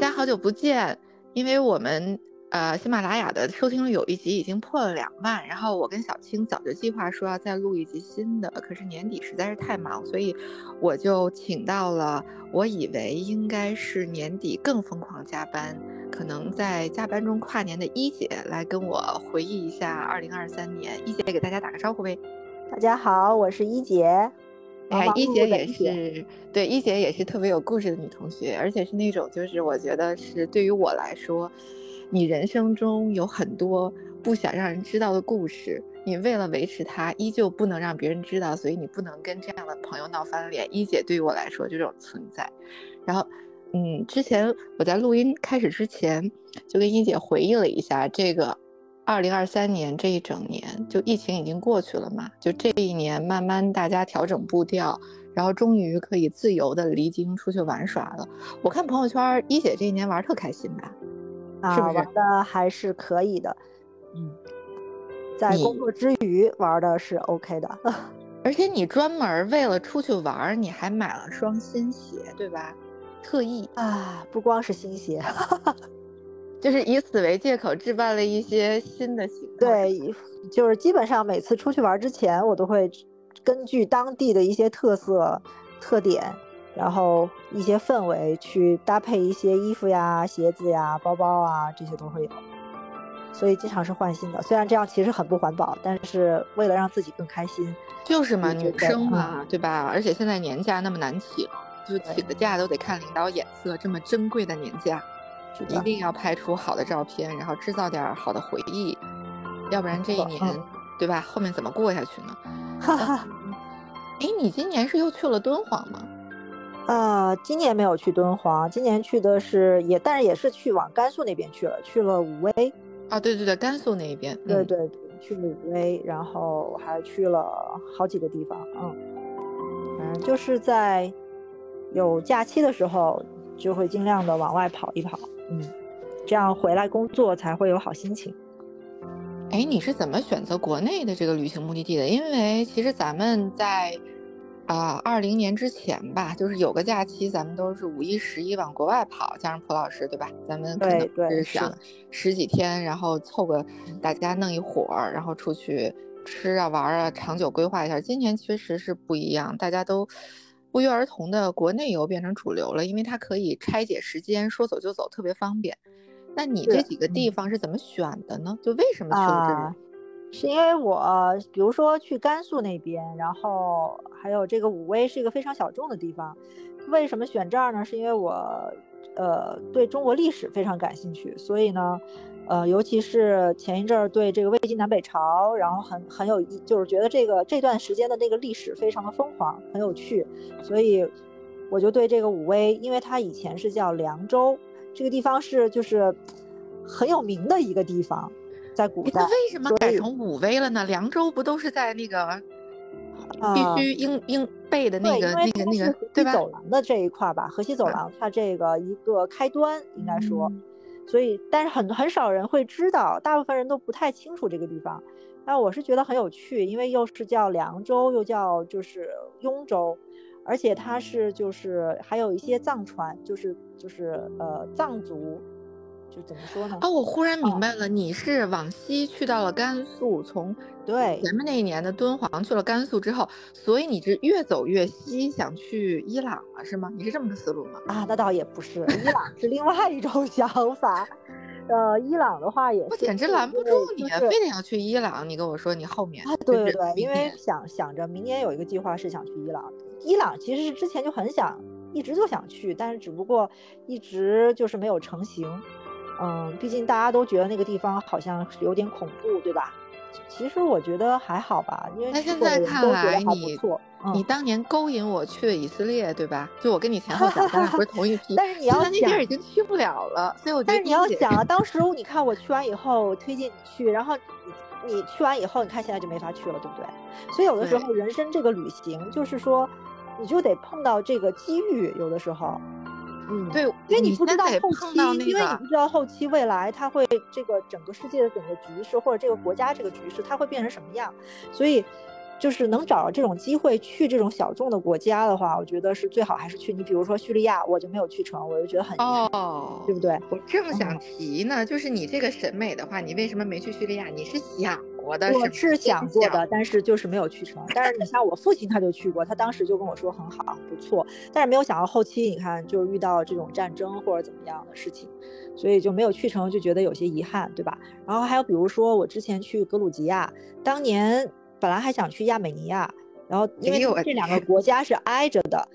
大家好久不见，因为我们呃喜马拉雅的收听率有一集已经破了两万，然后我跟小青早就计划说要再录一集新的，可是年底实在是太忙，所以我就请到了我以为应该是年底更疯狂加班，可能在加班中跨年的一姐来跟我回忆一下二零二三年。一姐给大家打个招呼呗。大家好，我是一姐。哎，一姐也是，对，一姐也是特别有故事的女同学，而且是那种，就是我觉得是对于我来说，你人生中有很多不想让人知道的故事，你为了维持它，依旧不能让别人知道，所以你不能跟这样的朋友闹翻脸。一姐对于我来说就这种存在。然后，嗯，之前我在录音开始之前，就跟一姐回忆了一下这个。二零二三年这一整年，就疫情已经过去了嘛？就这一年，慢慢大家调整步调，然后终于可以自由的离京出去玩耍了。我看朋友圈，一姐这一年玩特开心吧？是不是？玩的还是可以的。嗯，在工作之余玩的是 OK 的。而且你专门为了出去玩，你还买了双新鞋，对吧？特意啊，不光是新鞋。就是以此为借口置办了一些新的形对，就是基本上每次出去玩之前，我都会根据当地的一些特色特点，然后一些氛围去搭配一些衣服呀、鞋子呀、包包啊，这些都会有。所以经常是换新的，虽然这样其实很不环保，但是为了让自己更开心，就是嘛，女生嘛，对吧？而且现在年假那么难请，就请个假都得看领导眼色，这么珍贵的年假。一定要拍出好的照片，然后制造点好的回忆，要不然这一年，对吧？后面怎么过下去呢？哈哈。哎，你今年是又去了敦煌吗？啊，今年没有去敦煌，今年去的是也，但是也是去往甘肃那边去了，去了武威。啊，对对对，甘肃那一边。对对对，去了武威，然后还去了好几个地方。嗯，反正就是在有假期的时候，就会尽量的往外跑一跑。嗯，这样回来工作才会有好心情。哎，你是怎么选择国内的这个旅行目的地的？因为其实咱们在啊二零年之前吧，就是有个假期，咱们都是五一、十一往国外跑，加上蒲老师，对吧？咱们可能是想十几天，然后凑个大家弄一伙儿，然后出去吃啊玩啊，长久规划一下。今年确实是不一样，大家都。不约而同的国内游变成主流了，因为它可以拆解时间，说走就走，特别方便。那你这几个地方是怎么选的呢？就为什么去了这里？是因为我，比如说去甘肃那边，然后还有这个武威是一个非常小众的地方。为什么选这儿呢？是因为我，呃，对中国历史非常感兴趣，所以呢。呃，尤其是前一阵儿对这个魏晋南北朝，然后很很有意，就是觉得这个这段时间的那个历史非常的疯狂，很有趣，所以我就对这个武威，因为它以前是叫凉州，这个地方是就是很有名的一个地方，在古代。为什么改成武威了呢？凉州不都是在那个必须应应背的那个那个那个对吧？走廊的这一块吧，河西走廊它这个一个开端，应该说。所以，但是很很少人会知道，大部分人都不太清楚这个地方。但我是觉得很有趣，因为又是叫凉州，又叫就是雍州，而且它是就是还有一些藏传，就是就是呃藏族。就怎么说呢？哦，我忽然明白了，你是往西去到了甘肃，从对前面那一年的敦煌去了甘肃之后，所以你是越走越西，想去伊朗了，是吗？你是这么个思路吗？啊，那倒也不是，伊朗是另外一种想法。呃，伊朗的话也，我简直拦不住你，非得要去伊朗。你跟我说你后面啊，对对对，因为想想着明年有一个计划是想去伊朗。伊朗其实是之前就很想，一直就想去，但是只不过一直就是没有成型。嗯，毕竟大家都觉得那个地方好像是有点恐怖，对吧？其实我觉得还好吧，因为现在看来你你当年勾引我去以色列，对吧？就我跟你前后脚，咱俩不是同一批。但是你 要想，那地儿已经去不了了，所以我觉得。但是你要想啊，当时你看我去完以后推荐你去，然后你你去完以后，你看现在就没法去了，对不对？所以有的时候人生这个旅行，就是说你就得碰到这个机遇，有的时候。嗯，对，因为你不知道后期，因为你不知道后期未来它会这个整个世界的整个局势或者这个国家这个局势它会变成什么样，所以就是能找到这种机会去这种小众的国家的话，我觉得是最好还是去你比如说叙利亚，我就没有去成，我就觉得很哦，对不对？我正想提呢，就是你这个审美的话，你为什么没去叙利亚？你是想我是想过的，但是就是没有去成。但是你像我父亲他就去过，他当时就跟我说很好，不错。但是没有想到后期你看就是遇到这种战争或者怎么样的事情，所以就没有去成，就觉得有些遗憾，对吧？然后还有比如说我之前去格鲁吉亚，当年。本来还想去亚美尼亚，然后因为这两个 国家是挨着的，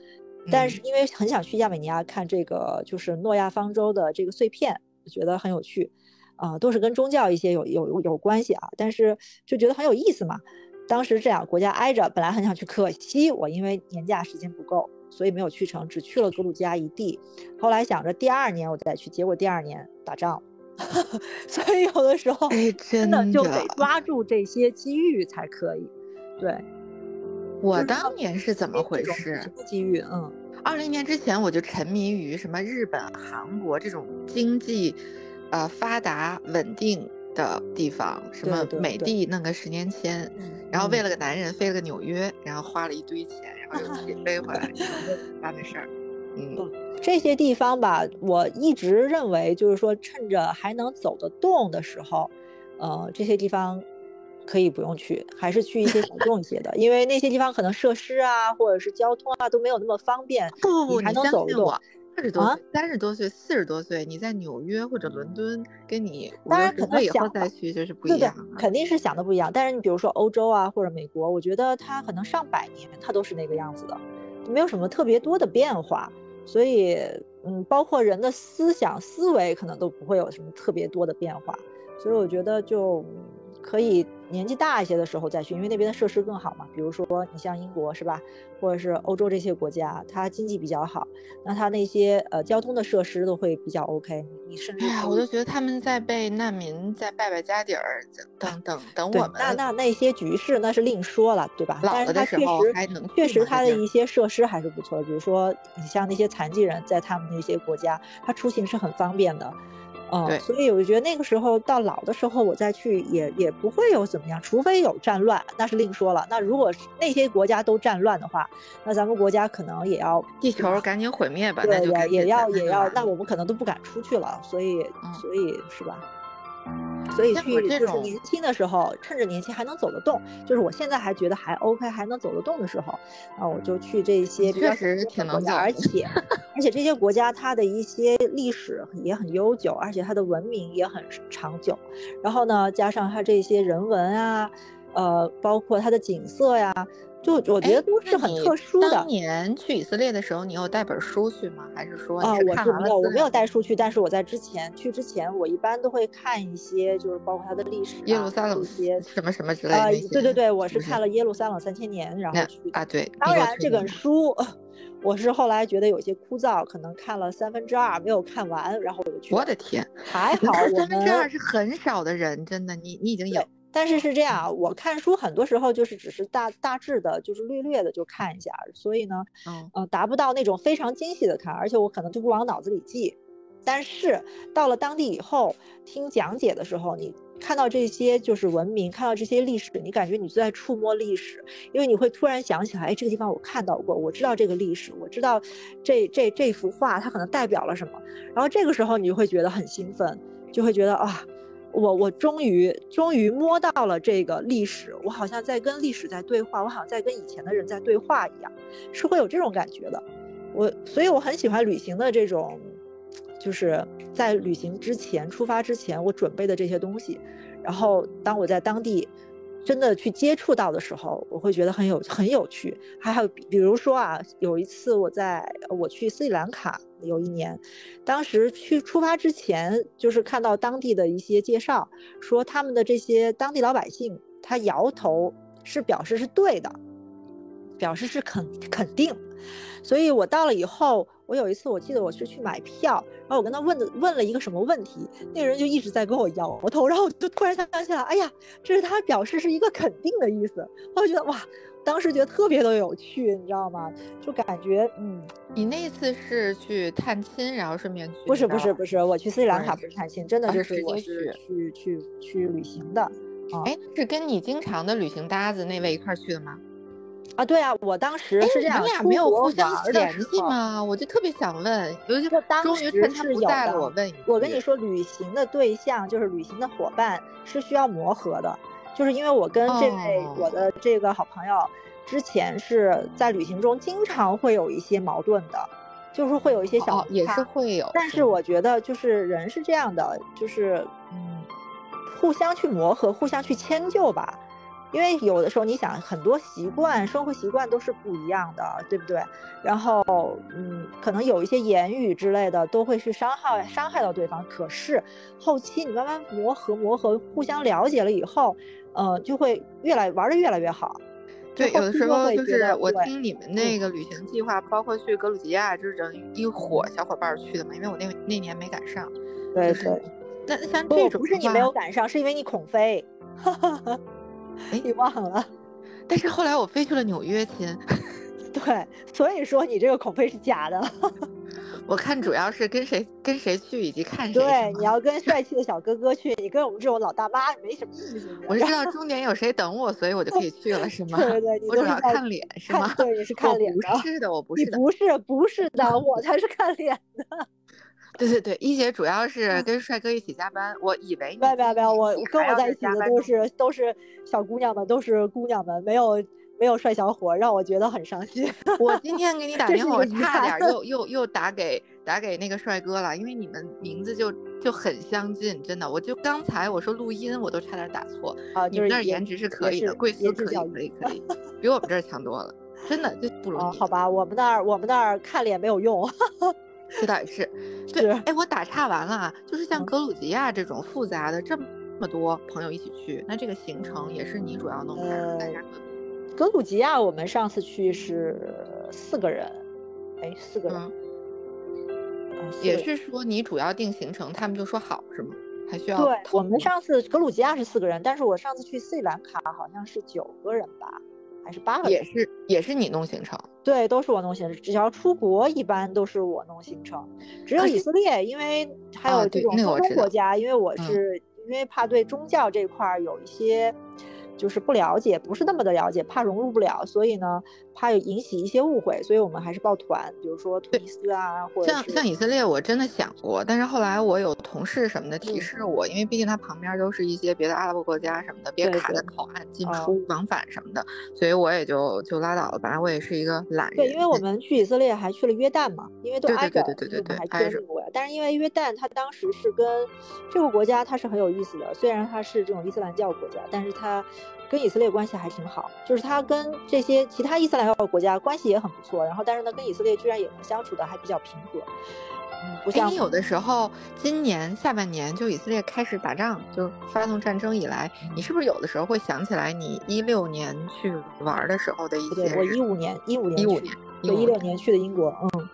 但是因为很想去亚美尼亚看这个就是诺亚方舟的这个碎片，觉得很有趣，啊，都是跟宗教一些有有有关系啊，但是就觉得很有意思嘛。当时这两个国家挨着，本来很想去，可惜我因为年假时间不够，所以没有去成，只去了格鲁吉亚一地。后来想着第二年我再去，结果第二年打仗。所以有的时候真的就得抓住这些机遇才可以。对，我当年是怎么回事？机遇，嗯，二零年之前我就沉迷于什么日本、韩国这种经济，呃发达稳定的地方，什么美的弄个十年签，然后为了个男人飞了个纽约，然后花了一堆钱，然后又自己 飞回来，干的事儿，嗯。这些地方吧，我一直认为就是说，趁着还能走得动的时候，呃，这些地方可以不用去，还是去一些小众一些的，因为那些地方可能设施啊，或者是交通啊都没有那么方便。不不不，你还能走得动。二十多、三十多岁、四十多岁，你在纽约或者伦敦，跟你当然可能以后再去就是不一样。肯定是想的不一样。但是你比如说欧洲啊，或者美国，我觉得它可能上百年它都是那个样子的，没有什么特别多的变化。所以，嗯，包括人的思想思维可能都不会有什么特别多的变化，所以我觉得就。可以年纪大一些的时候再去，因为那边的设施更好嘛。比如说你像英国是吧，或者是欧洲这些国家，它经济比较好，那它那些呃交通的设施都会比较 OK。你甚至，哎呀，我都觉得他们在被难民在败败家底儿，等等等我们。那那那些局势那是另说了，对吧？老了的时候还能确实它的一些设施还是不错的。比如说你像那些残疾人在他们那些国家，他出行是很方便的。哦，所以我觉得那个时候到老的时候我再去也也不会有怎么样，除非有战乱，那是另说了。那如果那些国家都战乱的话，那咱们国家可能也要地球赶紧毁灭吧？对，对也要也要，那我们可能都不敢出去了。所以，所以是吧？所以去就是年轻的时候，趁着年轻还能走得动，就是我现在还觉得还 OK，还能走得动的时候，啊，我就去这些确实挺能走，而且 而且这些国家它的一些历史也很悠久，而且它的文明也很长久，然后呢，加上它这些人文啊，呃，包括它的景色呀。就我觉得都是很特殊的。当年去以色列的时候，你有带本书去吗？还是说啊，我是没有，我没有带书去。但是我在之前去之前，我一般都会看一些，就是包括它的历史、耶路撒冷一些什么什么之类的。啊，对对对，我是看了《耶路撒冷三千年》，然后去啊，对。当然，这本书我是后来觉得有些枯燥，可能看了三分之二没有看完，然后我就去。我的天，还 好，三分之二是很少的人，真的，你你已经有。但是是这样，我看书很多时候就是只是大大致的，就是略略的就看一下，所以呢，嗯，呃达不到那种非常精细的看，而且我可能就不往脑子里记。但是到了当地以后，听讲解的时候，你看到这些就是文明，看到这些历史，你感觉你就在触摸历史，因为你会突然想起来，哎，这个地方我看到过，我知道这个历史，我知道这这这幅画它可能代表了什么，然后这个时候你就会觉得很兴奋，就会觉得啊。我我终于终于摸到了这个历史，我好像在跟历史在对话，我好像在跟以前的人在对话一样，是会有这种感觉的。我所以我很喜欢旅行的这种，就是在旅行之前出发之前我准备的这些东西，然后当我在当地。真的去接触到的时候，我会觉得很有很有趣。还有比如说啊，有一次我在我去斯里兰卡有一年，当时去出发之前，就是看到当地的一些介绍，说他们的这些当地老百姓，他摇头是表示是对的，表示是肯肯定。所以我到了以后。我有一次，我记得我是去买票，然后我跟他问的问了一个什么问题，那个人就一直在跟我摇头，然后我就突然想起来，哎呀，这是他表示是一个肯定的意思。我就觉得哇，当时觉得特别的有趣，你知道吗？就感觉嗯，你那次是去探亲，然后顺便去？不是不是不是，我去斯里兰卡不是探亲，真的就是我是去去去旅行的。哎，是跟你经常的旅行搭子那位一块儿去的吗？啊，对啊，我当时是这样，你俩没有互相联系吗？我就特别想问，尤其终于趁他不在了，我问你，我跟你说，旅行的对象就是旅行的伙伴是需要磨合的，就是因为我跟这位我的这个好朋友之前是在旅行中经常会有一些矛盾的，就是会有一些小也是会有，但是我觉得就是人是这样的，就是嗯，互相去磨合，互相去迁就吧。因为有的时候你想很多习惯、生活习惯都是不一样的，对不对？然后，嗯，可能有一些言语之类的都会去伤害、伤害到对方。可是后期你慢慢磨合、磨合，互相了解了以后，呃，就会越来玩的越来越好。对，有的时候就是我听你们那个旅行计划，包括去格鲁吉亚，就是整一伙小伙伴去的嘛。因为我那那年没赶上。对对。那像这种不是你没有赶上，是因为你恐飞。哎，你忘了？但是后来我飞去了纽约，亲。对，所以说你这个恐飞是假的。我看主要是跟谁跟谁去，以及看谁。对，你要跟帅气的小哥哥去，你跟我们这种老大妈没什么意思。我是知道终点有谁等我，所以我就可以去了，是吗？对对对，我主要看脸，是吗？对，你是看脸的。不是的，我不是。你不是不是的，我才是看脸的。对对对，一姐主要是跟帅哥一起加班，我以为没有没有，我跟我在一起的都是都是小姑娘们，都是姑娘们，没有没有帅小伙，让我觉得很伤心。我今天给你打电话，我差点又 又又打给打给那个帅哥了，因为你们名字就就很相近，真的，我就刚才我说录音，我都差点打错。啊，你们那儿颜值是可以的，贵司可以可以可以，比我们这儿强多了，真的就不容易。好吧，我们那儿我们那儿看脸没有用。这倒也是，对，哎，我打岔完了啊，就是像格鲁吉亚这种复杂的这么多朋友一起去，那这个行程也是你主要弄的。格鲁吉亚我们上次去是四个人，哎，四个人，也是说你主要定行程，他们就说好是吗？还需要？对，我们上次格鲁吉亚是四个人，但是我上次去斯里兰卡好像是九个人吧。还是八个也是也是你弄行程，对，都是我弄行程。只要出国，一般都是我弄行程。只有以色列，因为还有这种中东国家，因为我是因为怕对宗教这块儿有一些。就是不了解，不是那么的了解，怕融入不了，所以呢，怕引起一些误会，所以我们还是报团，比如说突尼斯啊，或者像像以色列，我真的想过，但是后来我有同事什么的提示我，因为毕竟它旁边都是一些别的阿拉伯国家什么的，别卡在口岸进出往返什么的，所以我也就就拉倒了。本来我也是一个懒人。对，因为我们去以色列还去了约旦嘛，因为都挨着，对对对对对，还挨着。但是因为约旦它当时是跟这个国家它是很有意思的，虽然它是这种伊斯兰教国家，但是它。跟以色列关系还挺好，就是他跟这些其他伊斯兰教国家关系也很不错，然后但是呢，跟以色列居然也能相处的还比较平和。嗯，不像你有的时候，今年下半年就以色列开始打仗，就发动战争以来，你是不是有的时候会想起来你一六年去玩的时候的一些？对，我一五年，一五年，一五年，对，一六年去的英国，嗯。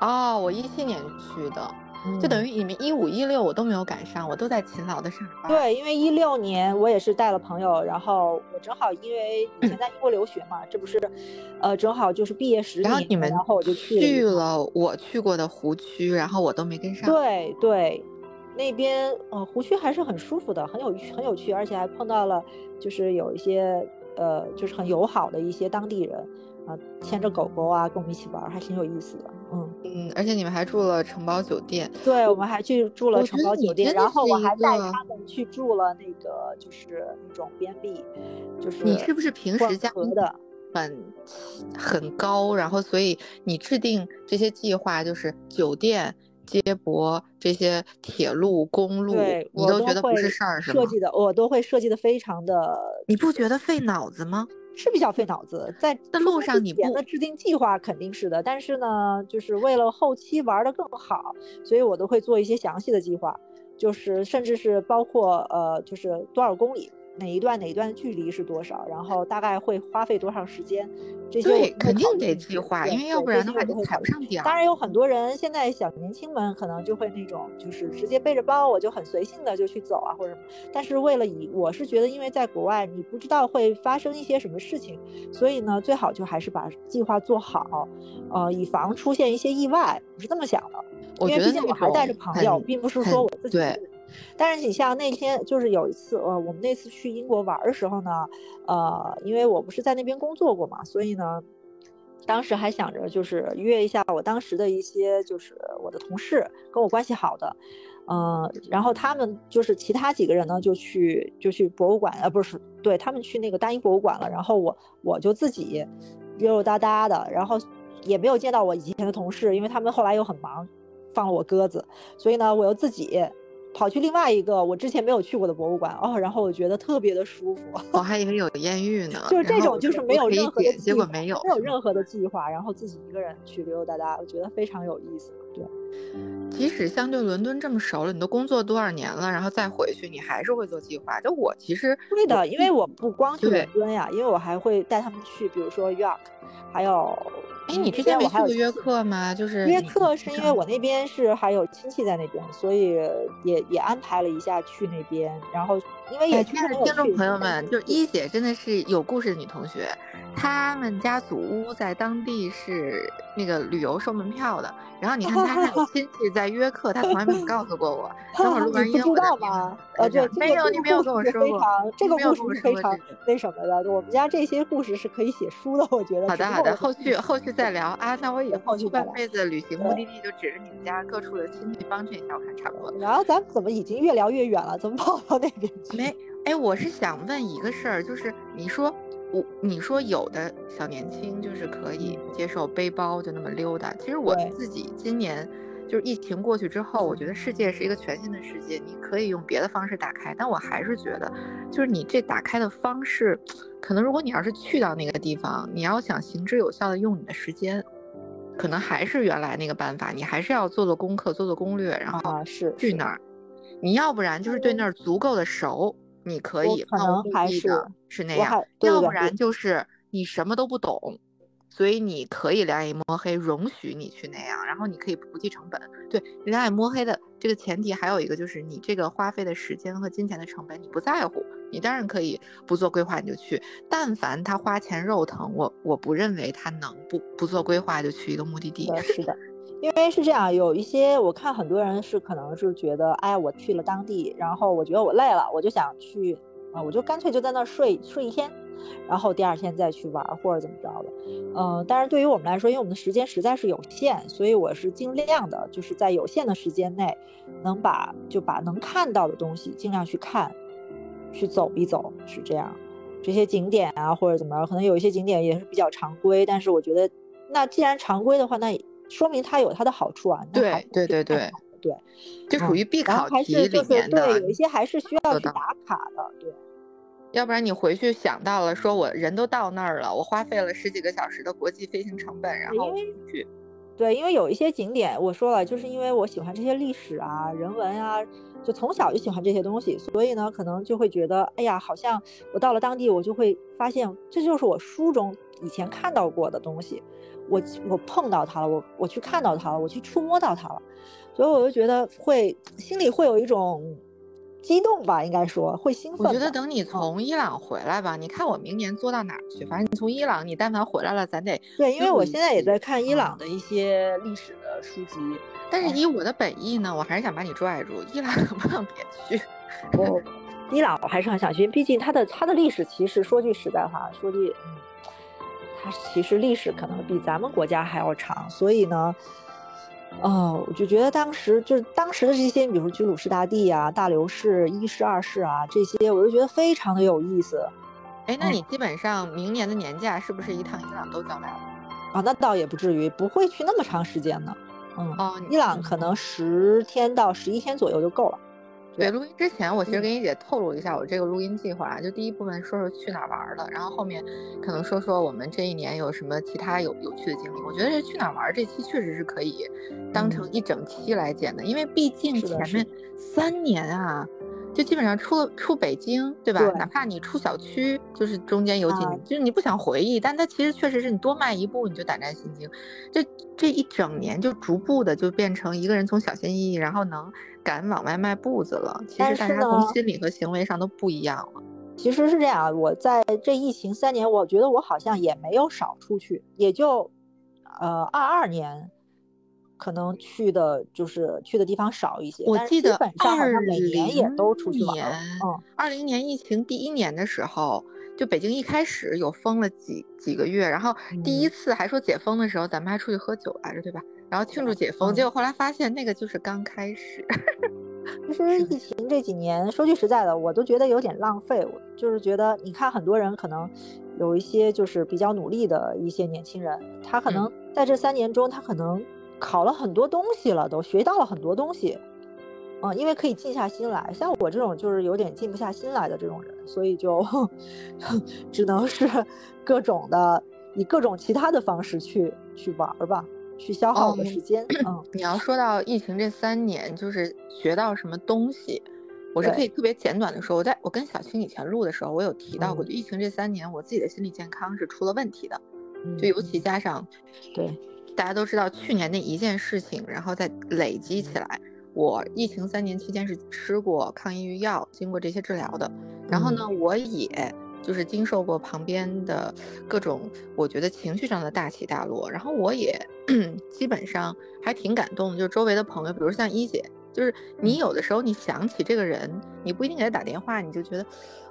哦，我一七年去的。就等于你们一五一六我都没有赶上，我都在勤劳的上班。对，因为一六年我也是带了朋友，然后我正好因为以前在英国留学嘛，这不是，呃，正好就是毕业十年，然后你们然后我就去了我去过的湖区，然后我都没跟上。对对，那边呃湖区还是很舒服的，很有很有趣，而且还碰到了就是有一些呃就是很友好的一些当地人。啊，牵着狗狗啊，跟我们一起玩，还挺有意思的。嗯嗯，而且你们还住了城堡酒店。对，我们还去住了城堡酒店，然后我还带他们去住了那个，就是那种边壁，就是你是不是平时价格的很很高，然后所以你制定这些计划，就是酒店、接驳这些铁路、公路，你都觉得不是事儿，是吗？设计的我都会设计的非常的，你不觉得费脑子吗？是比较费脑子，在路上你不制定计划肯定是的，但是呢，就是为了后期玩的更好，所以我都会做一些详细的计划，就是甚至是包括呃，就是多少公里。哪一段哪一段距离是多少？然后大概会花费多长时间？这些肯定得计划，因为要不然的话就踩不上点。当然有很多人现在小年轻们可能就会那种，就是直接背着包，我就很随性的就去走啊或者什么。但是为了以，我是觉得因为在国外你不知道会发生一些什么事情，所以呢最好就还是把计划做好，呃，以防出现一些意外。我是这么想的，因为毕竟我还带着朋友，并不是说我自己。但是你像那天就是有一次，呃，我们那次去英国玩的时候呢，呃，因为我不是在那边工作过嘛，所以呢，当时还想着就是约一下我当时的一些就是我的同事跟我关系好的，嗯，然后他们就是其他几个人呢就去就去博物馆，呃，不是，对他们去那个大英博物馆了，然后我我就自己溜溜达达的，然后也没有见到我以前的同事，因为他们后来又很忙，放了我鸽子，所以呢，我又自己。跑去另外一个我之前没有去过的博物馆哦，然后我觉得特别的舒服。我还以为有艳遇呢，就是这种，就是没有任何的结果没有，没有任何的计划，然后自己一个人去溜溜达达，我觉得非常有意思。对，即使相对伦敦这么熟了，你都工作多少年了，然后再回去，你还是会做计划。就我其实会的，因为我不光去伦敦呀，因为我还会带他们去，比如说 York，还有。哎，你之前没去过约克吗？就是约克是因为我那边是还有亲戚在那边，所以也也安排了一下去那边，然后。因为也亲爱的听众朋友们，就是一姐真的是有故事的女同学，他们家祖屋在当地是那个旅游收门票的。然后你看他还有 亲戚在约克，他从来没有告诉过我。等会儿录完音，我知道吗？呃，对，没有，你没有跟我说过。这个故事非常那什么的，我们家这些故事是可以写书的，我觉得。好的，好的，后续后续再聊啊。那我以后半辈子旅行目的地就指着你们家各处的亲戚帮衬一下，我看差不多。然后咱们怎么已经越聊越远了？怎么跑到那边去？没，哎，我是想问一个事儿，就是你说我，你说有的小年轻就是可以接受背包就那么溜达。其实我自己今年就是疫情过去之后，我觉得世界是一个全新的世界，你可以用别的方式打开。但我还是觉得，就是你这打开的方式，可能如果你要是去到那个地方，你要想行之有效的用你的时间，可能还是原来那个办法，你还是要做做功课，做做攻略，然后是去那儿。你要不然就是对那儿足够的熟，你可以可能还是是那样；要不然就是你什么都不懂，所以你可以两眼摸黑，容许你去那样，然后你可以不计成本。对，两眼摸黑的这个前提还有一个就是你这个花费的时间和金钱的成本你不在乎，你当然可以不做规划你就去。但凡他花钱肉疼，我我不认为他能不不做规划就去一个目的地。是的。因为是这样，有一些我看很多人是可能是觉得，哎，我去了当地，然后我觉得我累了，我就想去啊，我就干脆就在那儿睡睡一天，然后第二天再去玩或者怎么着的。嗯，但是对于我们来说，因为我们的时间实在是有限，所以我是尽量的，就是在有限的时间内，能把就把能看到的东西尽量去看，去走一走，是这样。这些景点啊或者怎么着，可能有一些景点也是比较常规，但是我觉得，那既然常规的话，那。说明它有它的好处啊！对对对对对，就属于必考题里面的。对，有一些还是需要去打卡的。对，要不然你回去想到了，说我人都到那儿了，我花费了十几个小时的国际飞行成本，然后去。对，因为有一些景点，我说了，就是因为我喜欢这些历史啊、人文啊，就从小就喜欢这些东西，所以呢，可能就会觉得，哎呀，好像我到了当地，我就会发现，这就是我书中以前看到过的东西。我我碰到它了，我我去看到它了，我去触摸到它了，所以我就觉得会心里会有一种激动吧，应该说会兴奋。我觉得等你从伊朗回来吧，你看我明年做到哪儿去？反正你从伊朗，你但凡回来了，咱得对，因为我现在也在看伊朗的一些历史的书籍。但是以我的本意呢，我还是想把你拽住，伊朗能 不能别去？我，伊朗我还是很想去，毕竟它的它的历史其实说句实在话，说句嗯。它其实历史可能比咱们国家还要长，所以呢，哦，我就觉得当时就是当时的这些，比如居鲁士大帝啊、大流士、一世、二世啊这些，我就觉得非常的有意思。哎，那你基本上明年的年假是不是一趟伊朗都交代了？啊，那倒也不至于，不会去那么长时间呢。嗯，哦，伊朗可能十天到十一天左右就够了。对，录音之前我其实跟你姐透露一下我这个录音计划，就第一部分说说去哪儿玩了，然后后面可能说说我们这一年有什么其他有有趣的经历。我觉得这去哪儿玩这期确实是可以当成一整期来剪的，因为毕竟前面三年啊。就基本上出了出北京，对吧？哪怕你出小区，就是中间有几年，就是你不想回忆，但它其实确实是你多迈一步你就胆战心惊。这这一整年就逐步的就变成一个人从小心翼翼，然后能敢往外迈步子了。其实大家从心理和行为上都不一样了。其实是这样，我在这疫情三年，我觉得我好像也没有少出去，也就，呃，二二年。可能去的就是去的地方少一些。我记得基本上好像每年也都出去玩。嗯，二零年疫情第一年的时候，就北京一开始有封了几几个月，然后第一次还说解封的时候，咱们还出去喝酒来着，对吧？然后庆祝解封，结果后来发现那个就是刚开始。其实疫情这几年，说句实在的，我都觉得有点浪费。我就是觉得，你看很多人可能有一些就是比较努力的一些年轻人，他可能在这三年中，他可能考了很多东西了，都学到了很多东西。嗯，因为可以静下心来。像我这种就是有点静不下心来的这种人，所以就 只能是各种的以各种其他的方式去去玩吧。去消耗我的时间。嗯，你要说到疫情这三年，就是学到什么东西，我是可以特别简短的说。我在我跟小青以前录的时候，我有提到过，就疫情这三年，我自己的心理健康是出了问题的。就尤其加上，对，大家都知道去年那一件事情，然后再累积起来，我疫情三年期间是吃过抗抑郁药，经过这些治疗的。然后呢，我也。就是经受过旁边的各种，我觉得情绪上的大起大落，然后我也 基本上还挺感动的。就是周围的朋友，比如像一姐，就是你有的时候你想起这个人，你不一定给他打电话，你就觉得。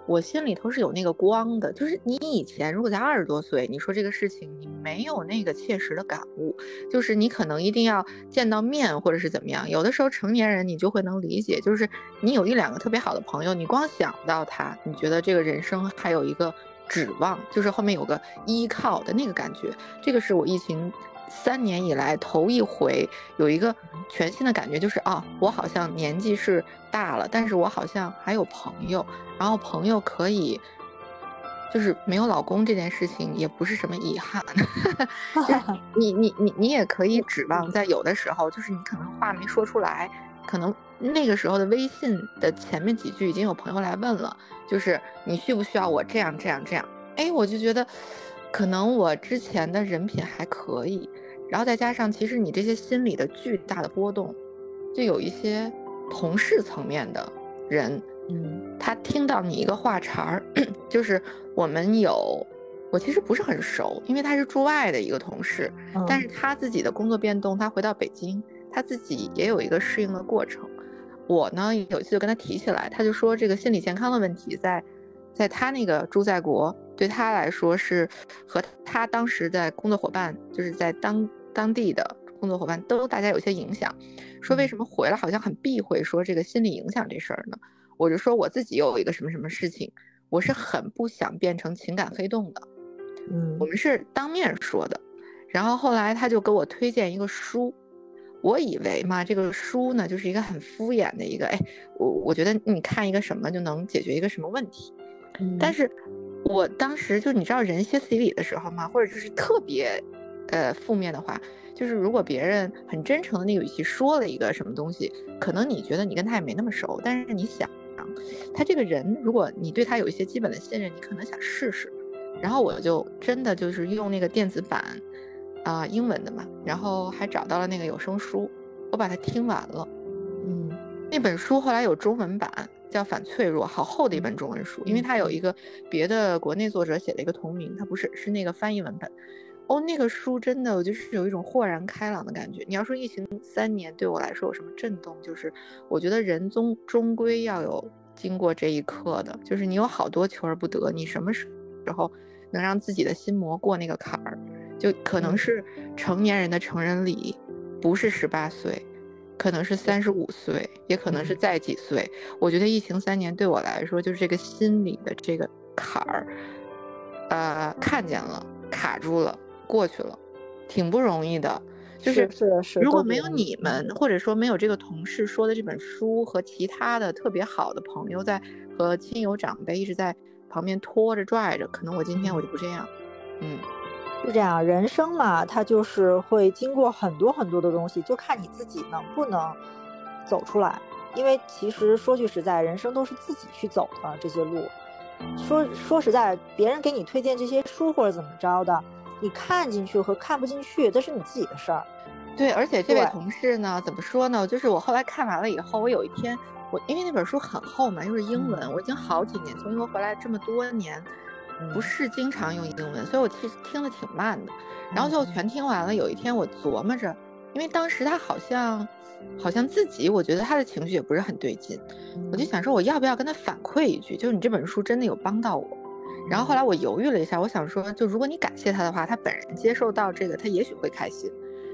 我心里头是有那个光的，就是你以前如果在二十多岁，你说这个事情你没有那个切实的感悟，就是你可能一定要见到面或者是怎么样。有的时候成年人你就会能理解，就是你有一两个特别好的朋友，你光想到他，你觉得这个人生还有一个指望，就是后面有个依靠的那个感觉。这个是我疫情。三年以来头一回有一个全新的感觉，就是啊，我好像年纪是大了，但是我好像还有朋友，然后朋友可以，就是没有老公这件事情也不是什么遗憾。你你你你也可以指望在有的时候，就是你可能话没说出来，可能那个时候的微信的前面几句已经有朋友来问了，就是你需不需要我这样这样这样？哎，我就觉得可能我之前的人品还可以。然后再加上，其实你这些心理的巨大的波动，就有一些同事层面的人，嗯，他听到你一个话茬儿，就是我们有，我其实不是很熟，因为他是驻外的一个同事，但是他自己的工作变动，他回到北京，他自己也有一个适应的过程。我呢，有一次就跟他提起来，他就说这个心理健康的问题，在在他那个驻在国，对他来说是和他当时在工作伙伴，就是在当。当地的工作伙伴都大家有些影响，说为什么回来好像很避讳说这个心理影响这事儿呢？我就说我自己有一个什么什么事情，我是很不想变成情感黑洞的。嗯，我们是当面说的，然后后来他就给我推荐一个书，我以为嘛这个书呢就是一个很敷衍的一个，哎，我我觉得你看一个什么就能解决一个什么问题，但是我当时就你知道人歇斯底里的时候吗，或者就是特别。呃，负面的话，就是如果别人很真诚的那个语气说了一个什么东西，可能你觉得你跟他也没那么熟，但是你想，他这个人，如果你对他有一些基本的信任，你可能想试试。然后我就真的就是用那个电子版，啊，英文的嘛，然后还找到了那个有声书，我把它听完了。嗯，那本书后来有中文版，叫《反脆弱》，好厚的一本中文书，因为它有一个别的国内作者写了一个同名，它不是，是那个翻译文本。哦，那个书真的，我就是有一种豁然开朗的感觉。你要说疫情三年对我来说有什么震动，就是我觉得人终终归要有经过这一刻的，就是你有好多求而不得，你什么时候能让自己的心魔过那个坎儿？就可能是成年人的成人礼，不是十八岁，可能是三十五岁，也可能是再几岁。我觉得疫情三年对我来说，就是这个心理的这个坎儿，呃，看见了，卡住了。过去了，挺不容易的，就是是是。如果没有你们，或者说没有这个同事说的这本书和其他的特别好的朋友在和亲友长辈一直在旁边拖着拽着，可能我今天我就不这样。嗯，是这样，人生嘛，它就是会经过很多很多的东西，就看你自己能不能走出来。因为其实说句实在，人生都是自己去走的这些路。说说实在，别人给你推荐这些书或者怎么着的。你看进去和看不进去，这是你自己的事儿。对，而且这位同事呢，怎么说呢？就是我后来看完了以后，我有一天，我因为那本书很厚嘛，又是英文，我已经好几年从英国回来这么多年，不是经常用英文，所以我其实听的挺慢的。然后就全听完了。有一天我琢磨着，因为当时他好像好像自己，我觉得他的情绪也不是很对劲，我就想说我要不要跟他反馈一句，就是你这本书真的有帮到我。然后后来我犹豫了一下，我想说，就如果你感谢他的话，他本人接受到这个，他也许会开心。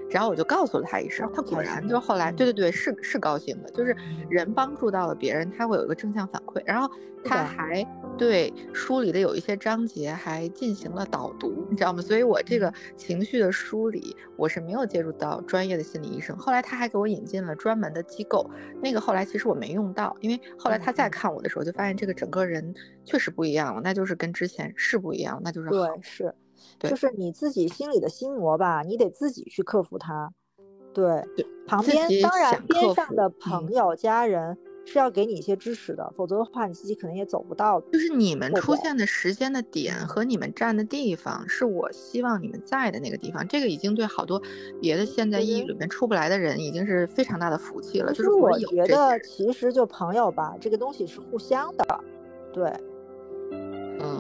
然后我就告诉了他一声，他果然就后来，对对对，是是高兴的，就是人帮助到了别人，他会有一个正向反馈。然后他还对书里的有一些章节还进行了导读，你知道吗？所以我这个情绪的梳理，我是没有接触到专业的心理医生。后来他还给我引进了专门的机构，那个后来其实我没用到，因为后来他再看我的时候，就发现这个整个人确实不一样了，那就是跟之前是不一样，那就是对是。就是你自己心里的心魔吧，你得自己去克服它。对，旁边当然边上的朋友、家人是要给你一些支持的，否则的话你自己可能也走不到。就是你们出现的时间的点和你们站的地方，是我希望你们在的那个地方。这个已经对好多别的现在抑郁里面出不来的人，已经是非常大的福气了。就是我觉得，其实就朋友吧，这个东西是互相的，对。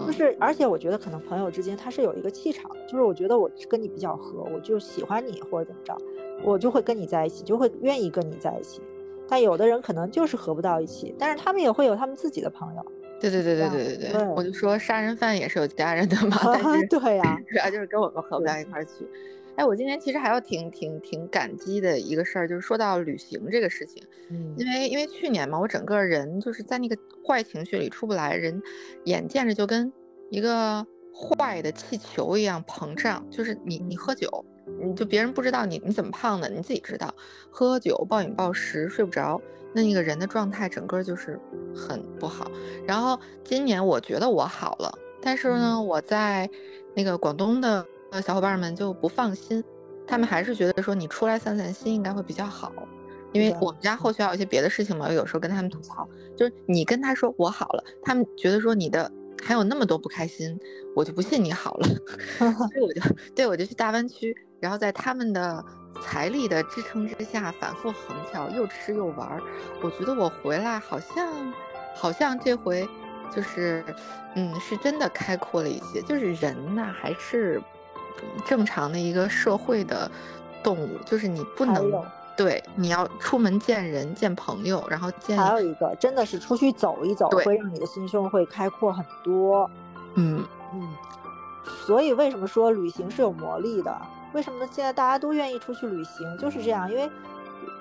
就是，而且我觉得可能朋友之间他是有一个气场的，就是我觉得我跟你比较合，我就喜欢你或者怎么着，我就会跟你在一起，就会愿意跟你在一起。但有的人可能就是合不到一起，但是他们也会有他们自己的朋友。对对对对对对对，我就说杀人犯也是有家人的嘛。对呀，主要就是跟我们合不到一块儿去。哎，我今天其实还有挺挺挺感激的一个事儿，就是说到旅行这个事情，嗯，因为因为去年嘛，我整个人就是在那个坏情绪里出不来，人眼见着就跟一个坏的气球一样膨胀，就是你你喝酒，你就别人不知道你你怎么胖的，你自己知道，喝酒暴饮暴食睡不着，那那个人的状态整个就是很不好。然后今年我觉得我好了，但是呢，我在那个广东的。呃，小伙伴们就不放心，他们还是觉得说你出来散散心应该会比较好，因为我们家后续还有一些别的事情嘛。我有时候跟他们吐槽，就是你跟他说我好了，他们觉得说你的还有那么多不开心，我就不信你好了。所以我就对我就去大湾区，然后在他们的财力的支撑之下反复横跳，又吃又玩。我觉得我回来好像好像这回就是，嗯，是真的开阔了一些。就是人呐，还是。正常的一个社会的动物，就是你不能对，你要出门见人、见朋友，然后见。还有一个，真的是出去走一走，会让你的心胸会开阔很多。嗯嗯。所以为什么说旅行是有魔力的？为什么？现在大家都愿意出去旅行，就是这样。因为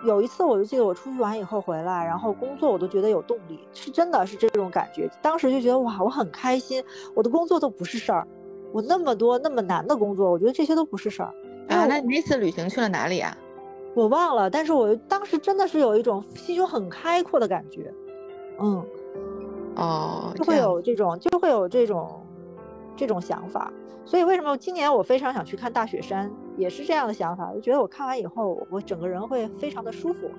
有一次，我就记得我出去玩以后回来，然后工作我都觉得有动力，是真的是这种感觉。当时就觉得哇，我很开心，我的工作都不是事儿。我那么多那么难的工作，我觉得这些都不是事儿啊。那你那次旅行去了哪里啊？我忘了，但是我当时真的是有一种心胸很开阔的感觉，嗯，哦，就会有这种，就会有这种，这种想法。所以为什么今年我非常想去看大雪山，也是这样的想法，就觉得我看完以后，我整个人会非常的舒服，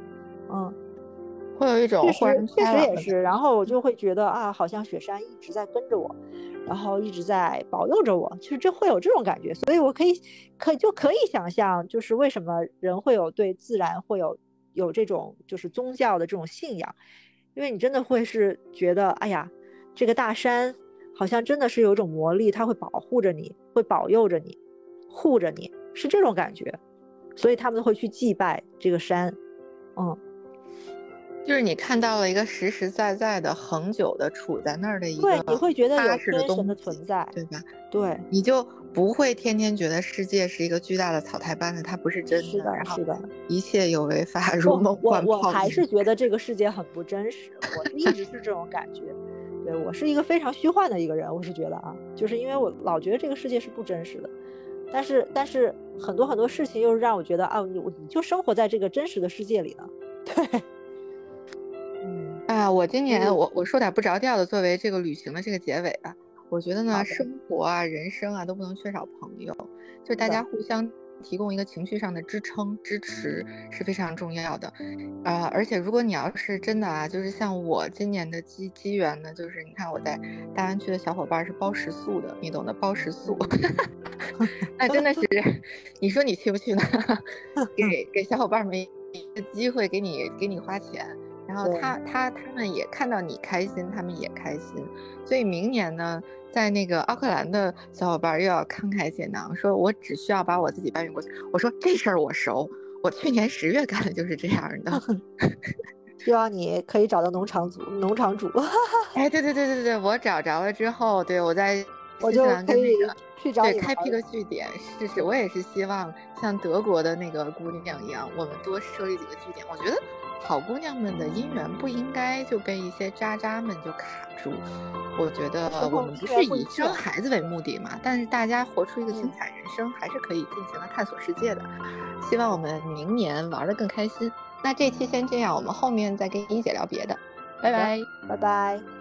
嗯，会有一种确实确实也是，然后我就会觉得啊，好像雪山一直在跟着我。然后一直在保佑着我，其实这会有这种感觉，所以我可以可就可以想象，就是为什么人会有对自然会有有这种就是宗教的这种信仰，因为你真的会是觉得，哎呀，这个大山好像真的是有一种魔力，它会保护着你，会保佑着你，护着你，是这种感觉，所以他们会去祭拜这个山，嗯。就是你看到了一个实实在在的、恒久的处在那儿的一个对，你会觉得有天神的存在，对吧？对，你就不会天天觉得世界是一个巨大的草台班子，它不是真的。是的，是的，一切有为法，如梦幻泡影。我还是觉得这个世界很不真实，我一直是这种感觉。对我是一个非常虚幻的一个人，我是觉得啊，就是因为我老觉得这个世界是不真实的，但是但是很多很多事情又让我觉得啊，你你就生活在这个真实的世界里了，对。啊，我今年我我说点不着调的，作为这个旅行的这个结尾吧。我觉得呢，生活啊，人生啊，都不能缺少朋友，就是大家互相提供一个情绪上的支撑、支持是非常重要的。啊，而且如果你要是真的啊，就是像我今年的机机缘呢，就是你看我在大湾区的小伙伴是包食宿的，你懂得包食宿，那真的是，你说你去不去呢？给给小伙伴们一个机会，给你给你花钱。然后他他他们也看到你开心，他们也开心，所以明年呢，在那个奥克兰的小伙伴又要慷慨解囊，说我只需要把我自己搬运过去。我说这事儿我熟，我去年十月干的就是这样的。希望你可以找到农场主，农场主。哎，对对对对对，我找着了之后，对我在我就可以去找对开辟个据点试试。我也是希望像德国的那个姑娘一样，我们多设立几个据点。我觉得好姑娘们的姻缘不应该就被一些渣渣们就卡住。我觉得我们不是以生孩子为目的嘛，但是大家活出一个精彩人生，还是可以尽情的探索世界的。希望我们明年玩的更开心。那这期先这样，我们后面再跟一姐聊别的。拜拜，拜拜。